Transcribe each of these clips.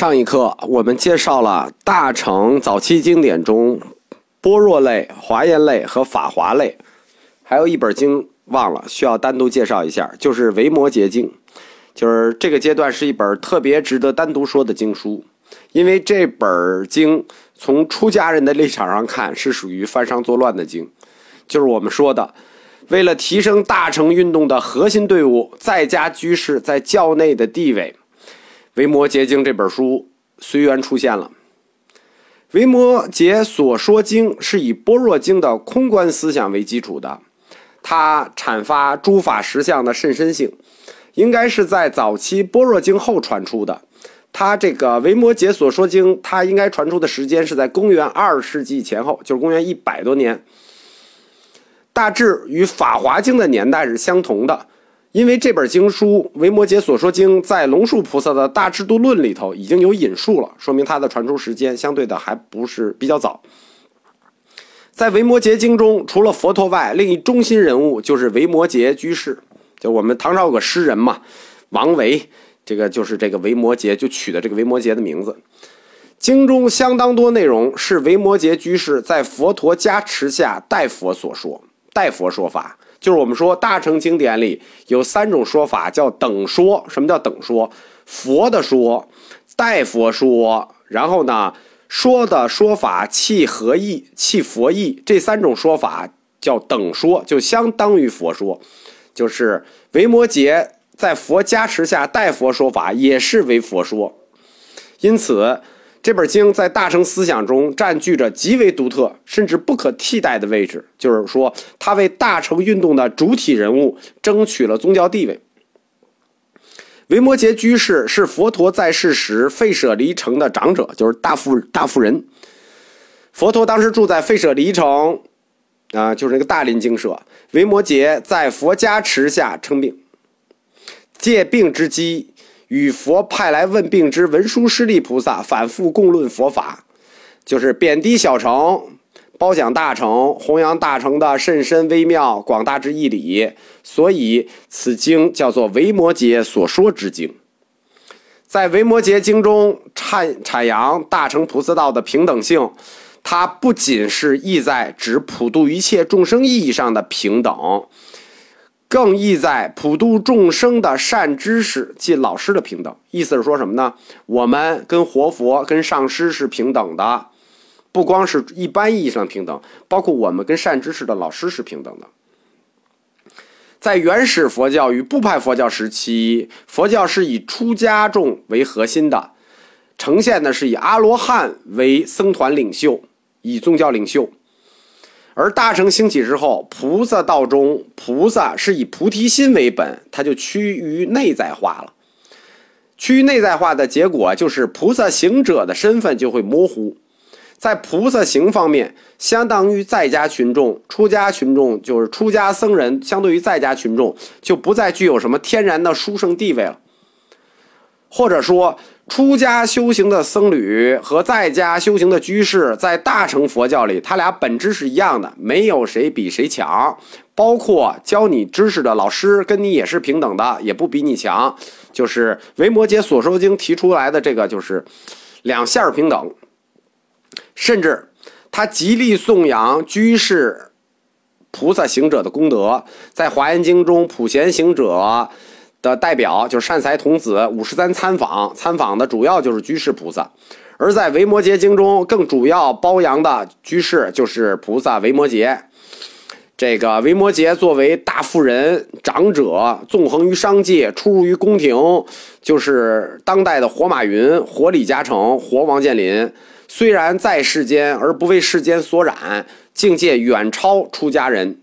上一课我们介绍了大乘早期经典中般若类、华严类和法华类，还有一本经忘了，需要单独介绍一下，就是《维摩诘经》，就是这个阶段是一本特别值得单独说的经书，因为这本经从出家人的立场上看是属于犯上作乱的经，就是我们说的，为了提升大乘运动的核心队伍在家居士在教内的地位。《维摩诘经》这本书随缘出现了。维摩诘所说经是以般若经的空观思想为基础的，它阐发诸法实相的甚深性，应该是在早期般若经后传出的。它这个维摩诘所说经，它应该传出的时间是在公元二世纪前后，就是公元一百多年，大致与《法华经》的年代是相同的。因为这本经书《维摩诘所说经》在龙树菩萨的大智度论里头已经有引述了，说明它的传出时间相对的还不是比较早。在《维摩诘经》中，除了佛陀外，另一中心人物就是维摩诘居士。就我们唐朝有个诗人嘛，王维，这个就是这个维摩诘就取的这个维摩诘的名字。经中相当多内容是维摩诘居士在佛陀加持下代佛所说，代佛说法。就是我们说大乘经典里有三种说法，叫等说。什么叫等说？佛的说，代佛说，然后呢，说的说法契合意、契佛意，这三种说法叫等说，就相当于佛说。就是维摩诘在佛加持下代佛说法，也是为佛说。因此。这本经在大乘思想中占据着极为独特甚至不可替代的位置，就是说，它为大乘运动的主体人物争取了宗教地位。维摩诘居士是佛陀在世时费舍离城的长者，就是大富大富人。佛陀当时住在费舍离城，啊，就是那个大林精舍。维摩诘在佛加持下称病，借病之机。与佛派来问病之文殊师利菩萨反复共论佛法，就是贬低小乘，褒奖大乘，弘扬大乘的甚深微妙广大之义理。所以此经叫做《维摩诘所说之经》。在《维摩诘经》中阐阐扬大乘菩萨道的平等性，它不仅是意在指普度一切众生意义上的平等。更意在普度众生的善知识即老师的平等，意思是说什么呢？我们跟活佛、跟上师是平等的，不光是一般意义上平等，包括我们跟善知识的老师是平等的。在原始佛教与部派佛教时期，佛教是以出家众为核心的，呈现的是以阿罗汉为僧团领袖，以宗教领袖。而大乘兴起之后，菩萨道中，菩萨是以菩提心为本，它就趋于内在化了。趋于内在化的结果，就是菩萨行者的身份就会模糊。在菩萨行方面，相当于在家群众、出家群众，就是出家僧人，相对于在家群众，就不再具有什么天然的殊胜地位了。或者说，出家修行的僧侣和在家修行的居士，在大乘佛教里，他俩本质是一样的，没有谁比谁强。包括教你知识的老师，跟你也是平等的，也不比你强。就是维摩诘所说经提出来的这个，就是两线平等。甚至他极力颂扬居士、菩萨行者的功德，在华严经中，普贤行者。的代表就是善财童子五十三参访，参访的主要就是居士菩萨，而在维摩诘经中，更主要褒扬的居士就是菩萨维摩诘。这个维摩诘作为大富人、长者，纵横于商界，出入于宫廷，就是当代的活马云、活李嘉诚、活王健林。虽然在世间，而不为世间所染，境界远超出家人。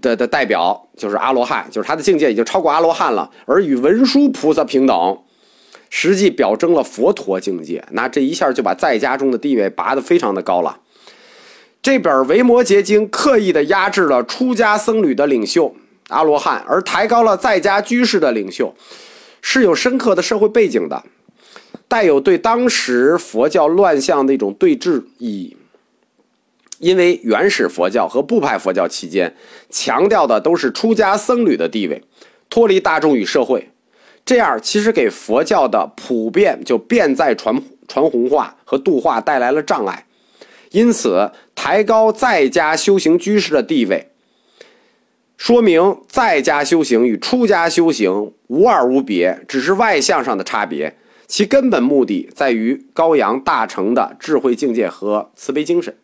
的的代表就是阿罗汉，就是他的境界已经超过阿罗汉了，而与文殊菩萨平等，实际表征了佛陀境界。那这一下就把在家中的地位拔得非常的高了。这本《维摩诘经》刻意的压制了出家僧侣的领袖阿罗汉，而抬高了在家居士的领袖，是有深刻的社会背景的，带有对当时佛教乱象的一种对峙意义。因为原始佛教和部派佛教期间强调的都是出家僧侣的地位，脱离大众与社会，这样其实给佛教的普遍就遍在传传弘化和度化带来了障碍，因此抬高在家修行居士的地位，说明在家修行与出家修行无二无别，只是外向上的差别。其根本目的在于高扬大乘的智慧境界和慈悲精神。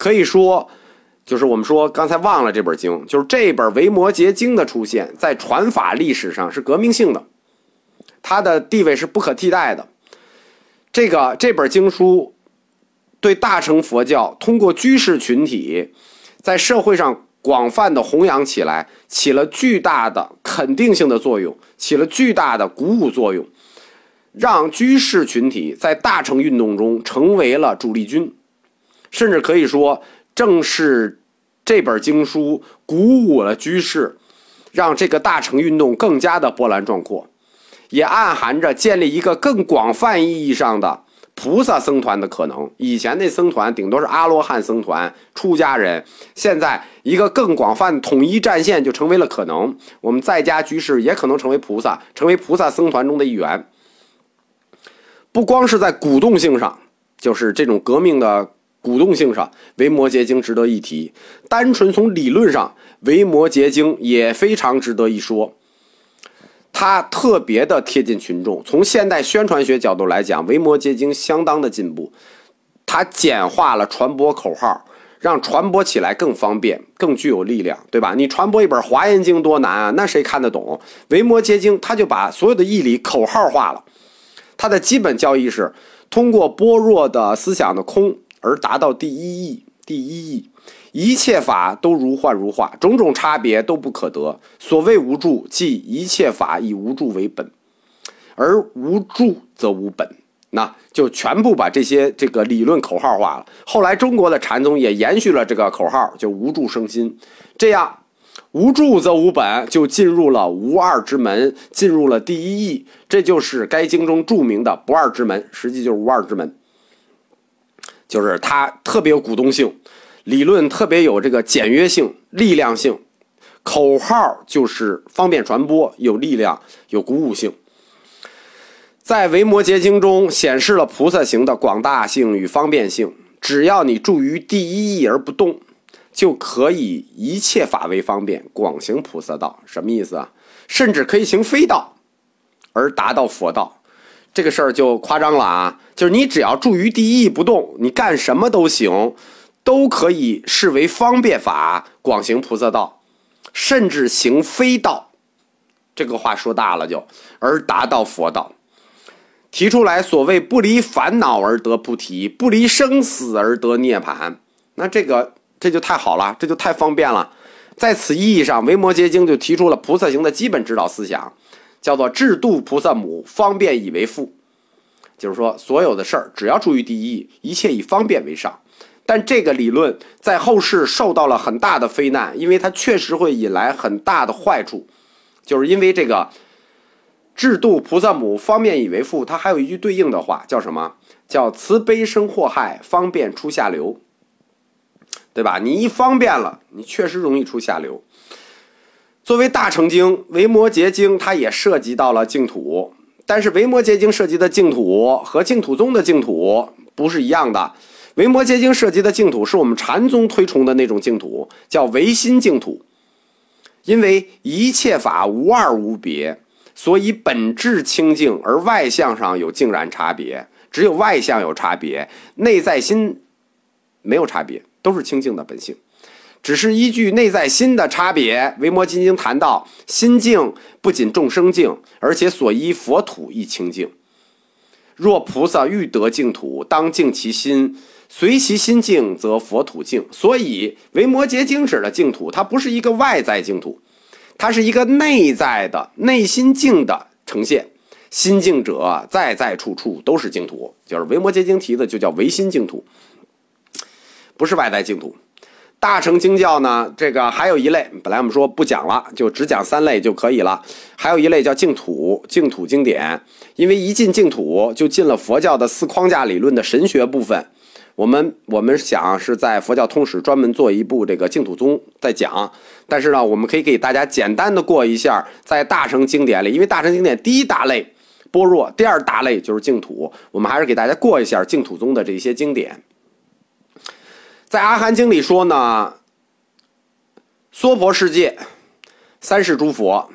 可以说，就是我们说刚才忘了这本经，就是这本《维摩诘经》的出现，在传法历史上是革命性的，它的地位是不可替代的。这个这本经书对大乘佛教通过居士群体在社会上广泛的弘扬起来，起了巨大的肯定性的作用，起了巨大的鼓舞作用。让居士群体在大乘运动中成为了主力军，甚至可以说，正是这本经书鼓舞了居士，让这个大乘运动更加的波澜壮阔，也暗含着建立一个更广泛意义上的菩萨僧团的可能。以前那僧团顶多是阿罗汉僧团、出家人，现在一个更广泛统一战线就成为了可能。我们在家居士也可能成为菩萨，成为菩萨僧团中的一员。不光是在鼓动性上，就是这种革命的鼓动性上，《维摩诘经》值得一提。单纯从理论上，《维摩诘经》也非常值得一说。它特别的贴近群众。从现代宣传学角度来讲，《维摩诘经》相当的进步。它简化了传播口号，让传播起来更方便、更具有力量，对吧？你传播一本《华严经》多难啊？那谁看得懂？《维摩诘经》它就把所有的义理口号化了。它的基本教义是通过般若的思想的空而达到第一义。第一义，一切法都如幻如化，种种差别都不可得。所谓无助，即一切法以无助为本，而无助则无本。那就全部把这些这个理论口号化了。后来中国的禅宗也延续了这个口号，就无助生心。这样。无助则无本，就进入了无二之门，进入了第一义，这就是该经中著名的不二之门，实际就是无二之门。就是它特别有鼓动性，理论特别有这个简约性、力量性，口号就是方便传播，有力量、有鼓舞性。在《维摩诘经》中显示了菩萨行的广大性与方便性，只要你住于第一义而不动。就可以一切法为方便，广行菩萨道，什么意思啊？甚至可以行非道，而达到佛道，这个事儿就夸张了啊！就是你只要住于第一不动，你干什么都行，都可以视为方便法，广行菩萨道，甚至行非道，这个话说大了就，而达到佛道。提出来所谓不离烦恼而得菩提，不离生死而得涅槃，那这个。这就太好了，这就太方便了。在此意义上，《维摩诘经》就提出了菩萨行的基本指导思想，叫做“制度菩萨母，方便以为父”。就是说，所有的事儿只要注意第一，一切以方便为上。但这个理论在后世受到了很大的非难，因为它确实会引来很大的坏处。就是因为这个“制度菩萨母，方便以为父”，它还有一句对应的话，叫什么？叫“慈悲生祸害，方便出下流”。对吧？你一方便了，你确实容易出下流。作为大乘经《维摩诘经》，它也涉及到了净土，但是《维摩诘经》涉及的净土和净土宗的净土不是一样的。《维摩诘经》涉及的净土是我们禅宗推崇的那种净土，叫唯心净土。因为一切法无二无别，所以本质清净，而外相上有竟然差别。只有外相有差别，内在心没有差别。都是清净的本性，只是依据内在心的差别。《维摩诘经》谈到，心净不仅众生净，而且所依佛土亦清净。若菩萨欲得净土，当净其心，随其心净，则佛土净。所以，《维摩诘经》指的净土，它不是一个外在净土，它是一个内在的内心净的呈现。心净者，在在处处都是净土。就是《维摩诘经》提的，就叫唯心净土。不是外在净土，大乘经教呢？这个还有一类，本来我们说不讲了，就只讲三类就可以了。还有一类叫净土，净土经典，因为一进净土就进了佛教的四框架理论的神学部分，我们我们想是在佛教通史专门做一部这个净土宗在讲，但是呢，我们可以给大家简单的过一下，在大乘经典里，因为大乘经典第一大类般若，第二大类就是净土，我们还是给大家过一下净土宗的这些经典。在阿含经里说呢，娑婆世界三世诸佛。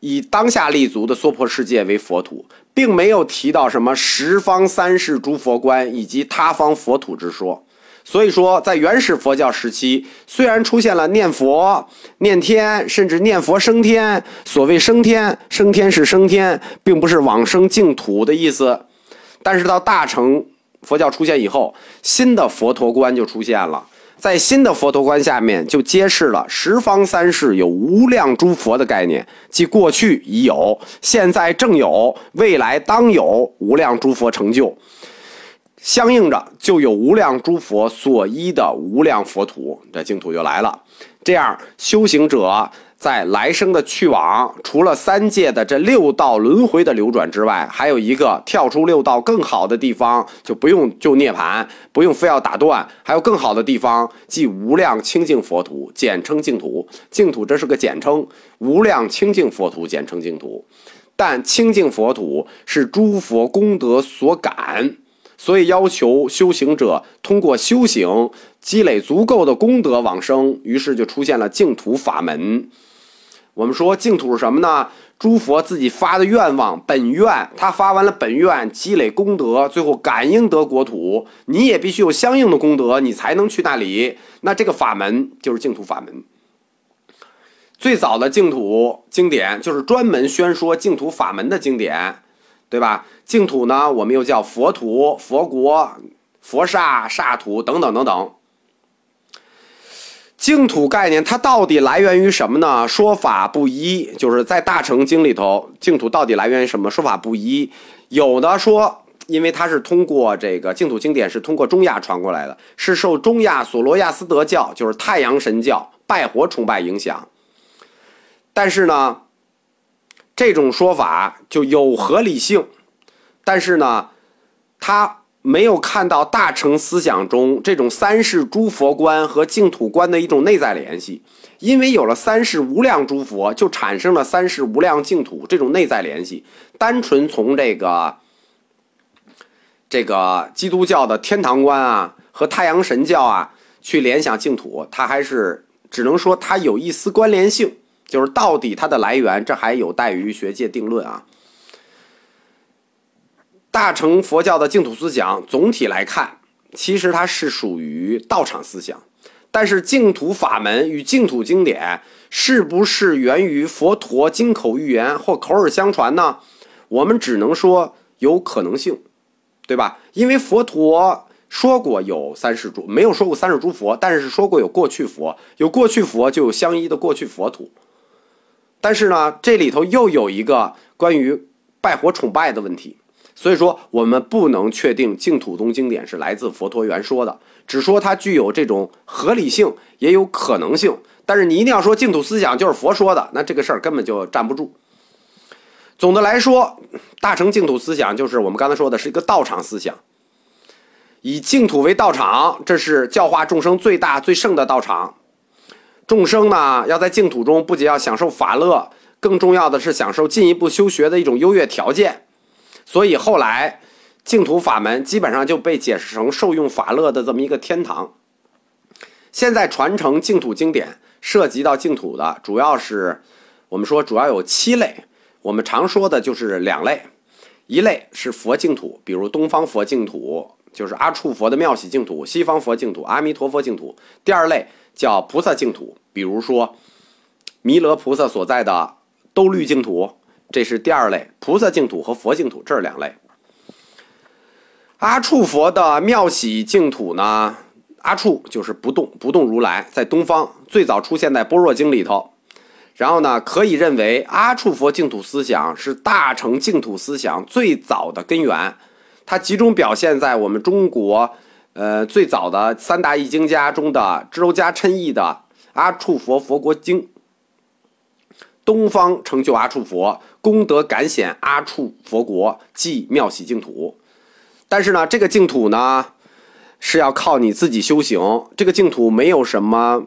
以当下立足的娑婆世界为佛土，并没有提到什么十方三世诸佛观以及他方佛土之说。所以说，在原始佛教时期，虽然出现了念佛、念天，甚至念佛升天。所谓升天，升天是升天，并不是往生净土的意思。但是到大乘佛教出现以后，新的佛陀观就出现了。在新的佛陀观下面，就揭示了十方三世有无量诸佛的概念，即过去已有，现在正有，未来当有无量诸佛成就。相应着就有无量诸佛所依的无量佛土，这净土就来了。这样修行者。在来生的去往，除了三界的这六道轮回的流转之外，还有一个跳出六道更好的地方，就不用就涅槃，不用非要打断，还有更好的地方，即无量清净佛土，简称净土。净土这是个简称，无量清净佛土简称净土。但清净佛土是诸佛功德所感。所以要求修行者通过修行积累足够的功德往生，于是就出现了净土法门。我们说净土是什么呢？诸佛自己发的愿望本愿，他发完了本愿，积累功德，最后感应得国土。你也必须有相应的功德，你才能去那里。那这个法门就是净土法门。最早的净土经典就是专门宣说净土法门的经典。对吧？净土呢，我们又叫佛土、佛国、佛刹、刹土等等等等。净土概念它到底来源于什么呢？说法不一，就是在大乘经里头，净土到底来源于什么？说法不一。有的说，因为它是通过这个净土经典是通过中亚传过来的，是受中亚索罗亚斯德教，就是太阳神教拜火崇拜影响。但是呢？这种说法就有合理性，但是呢，它没有看到大乘思想中这种三世诸佛观和净土观的一种内在联系。因为有了三世无量诸佛，就产生了三世无量净土这种内在联系。单纯从这个这个基督教的天堂观啊和太阳神教啊去联想净土，它还是只能说它有一丝关联性。就是到底它的来源，这还有待于学界定论啊。大乘佛教的净土思想总体来看，其实它是属于道场思想，但是净土法门与净土经典是不是源于佛陀金口玉言或口耳相传呢？我们只能说有可能性，对吧？因为佛陀。说过有三世诸，没有说过三世诸佛，但是说过有过去佛，有过去佛就有相依的过去佛土。但是呢，这里头又有一个关于拜火崇拜的问题，所以说我们不能确定净土宗经典是来自佛陀原说的，只说它具有这种合理性，也有可能性。但是你一定要说净土思想就是佛说的，那这个事儿根本就站不住。总的来说，大乘净土思想就是我们刚才说的是一个道场思想，以净土为道场，这是教化众生最大最盛的道场。众生呢，要在净土中不仅要享受法乐，更重要的是享受进一步修学的一种优越条件。所以后来净土法门基本上就被解释成受用法乐的这么一个天堂。现在传承净土经典，涉及到净土的主要是我们说主要有七类，我们常说的就是两类，一类是佛净土，比如东方佛净土，就是阿处佛的妙喜净土；西方佛净土，阿弥陀佛净土。第二类。叫菩萨净土，比如说弥勒菩萨所在的兜率净土，这是第二类菩萨净土和佛净土，这是两类。阿处佛的妙喜净土呢？阿处就是不动不动如来，在东方最早出现在般若经里头。然后呢，可以认为阿处佛净土思想是大乘净土思想最早的根源，它集中表现在我们中国。呃，最早的三大译经家中的支娄迦谶译的《阿处佛佛国经》，东方成就阿处佛，功德感显阿处佛国，即妙喜净土。但是呢，这个净土呢，是要靠你自己修行。这个净土没有什么，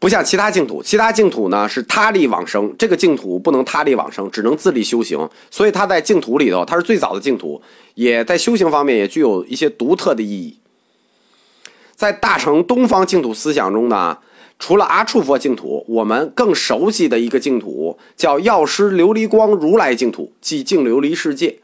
不像其他净土，其他净土呢是他力往生，这个净土不能他力往生，只能自力修行。所以它在净土里头，它是最早的净土，也在修行方面也具有一些独特的意义。在大乘东方净土思想中呢。除了阿处佛净土，我们更熟悉的一个净土叫药师琉璃光如来净土，即净琉璃世界。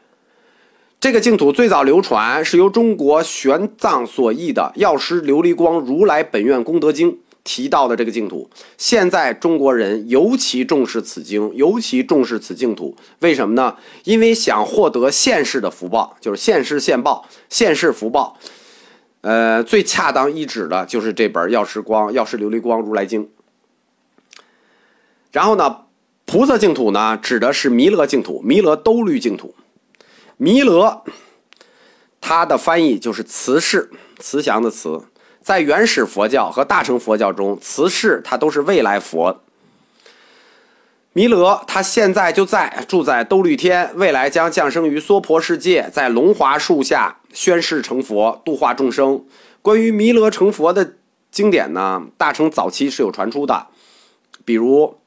这个净土最早流传是由中国玄奘所译的《药师琉璃光如来本愿功德经》提到的这个净土。现在中国人尤其重视此经，尤其重视此净土。为什么呢？因为想获得现世的福报，就是现世现报、现世福报。呃，最恰当一指的就是这本《药师光药师琉璃光如来经》。然后呢，菩萨净土呢，指的是弥勒净土，弥勒兜率净土。弥勒，它的翻译就是慈氏，慈祥的慈。在原始佛教和大乘佛教中，慈氏它都是未来佛。弥勒他现在就在住在兜率天，未来将降生于娑婆世界，在龙华树下宣誓成佛，度化众生。关于弥勒成佛的经典呢，大乘早期是有传出的，比如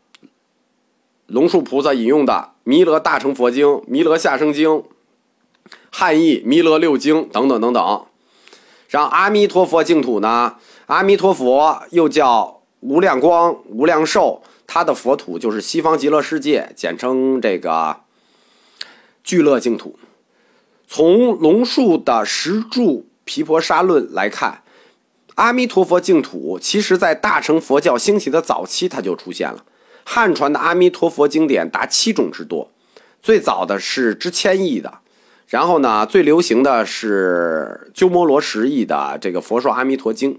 龙树菩萨引用的《弥勒大乘佛经》《弥勒下生经》，汉译《弥勒六经》等等等等。让阿弥陀佛净土呢，阿弥陀佛又叫无量光、无量寿。他的佛土就是西方极乐世界，简称这个聚乐净土。从龙树的《十住毗婆沙论》来看，阿弥陀佛净土其实在大乘佛教兴起的早期，它就出现了。汉传的阿弥陀佛经典达七种之多，最早的是支千译的，然后呢，最流行的是鸠摩罗什译的这个《佛说阿弥陀经》。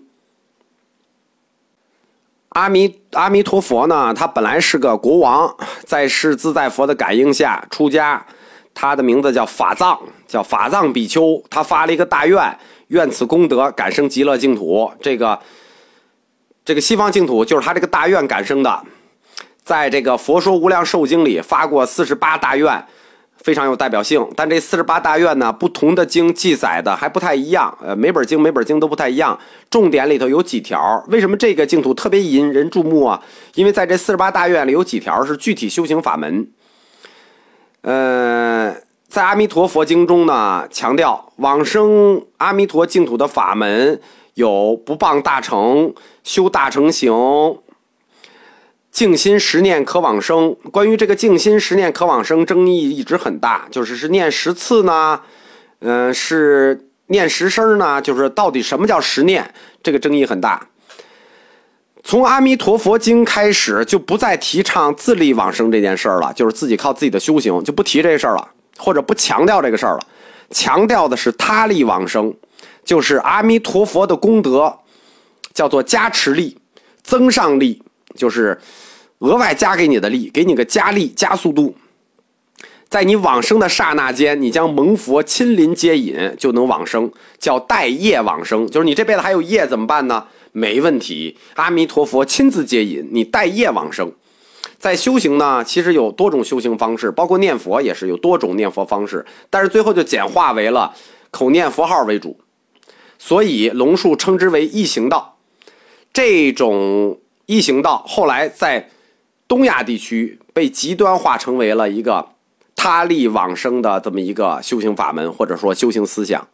阿弥阿弥陀佛呢？他本来是个国王，在世自在佛的感应下出家。他的名字叫法藏，叫法藏比丘。他发了一个大愿，愿此功德感生极乐净土。这个这个西方净土就是他这个大愿感生的。在这个《佛说无量寿经》里发过四十八大愿。非常有代表性，但这四十八大愿呢，不同的经记载的还不太一样，呃，每本经每本经都不太一样。重点里头有几条，为什么这个净土特别引人注目啊？因为在这四十八大愿里有几条是具体修行法门。呃，在阿弥陀佛经中呢，强调往生阿弥陀净土的法门有不谤大乘、修大乘行。静心十念可往生。关于这个静心十念可往生，争议一直很大，就是是念十次呢，嗯，是念十声呢？就是到底什么叫十念？这个争议很大。从《阿弥陀佛经》开始，就不再提倡自力往生这件事儿了，就是自己靠自己的修行，就不提这事儿了，或者不强调这个事儿了，强调的是他力往生，就是阿弥陀佛的功德，叫做加持力、增上力。就是额外加给你的力，给你个加力加速度，在你往生的刹那间，你将蒙佛亲临接引，就能往生，叫带业往生。就是你这辈子还有业怎么办呢？没问题，阿弥陀佛亲自接引，你带业往生。在修行呢，其实有多种修行方式，包括念佛也是有多种念佛方式，但是最后就简化为了口念佛号为主，所以龙树称之为易行道。这种。一行道后来在东亚地区被极端化，成为了一个他力往生的这么一个修行法门，或者说修行思想。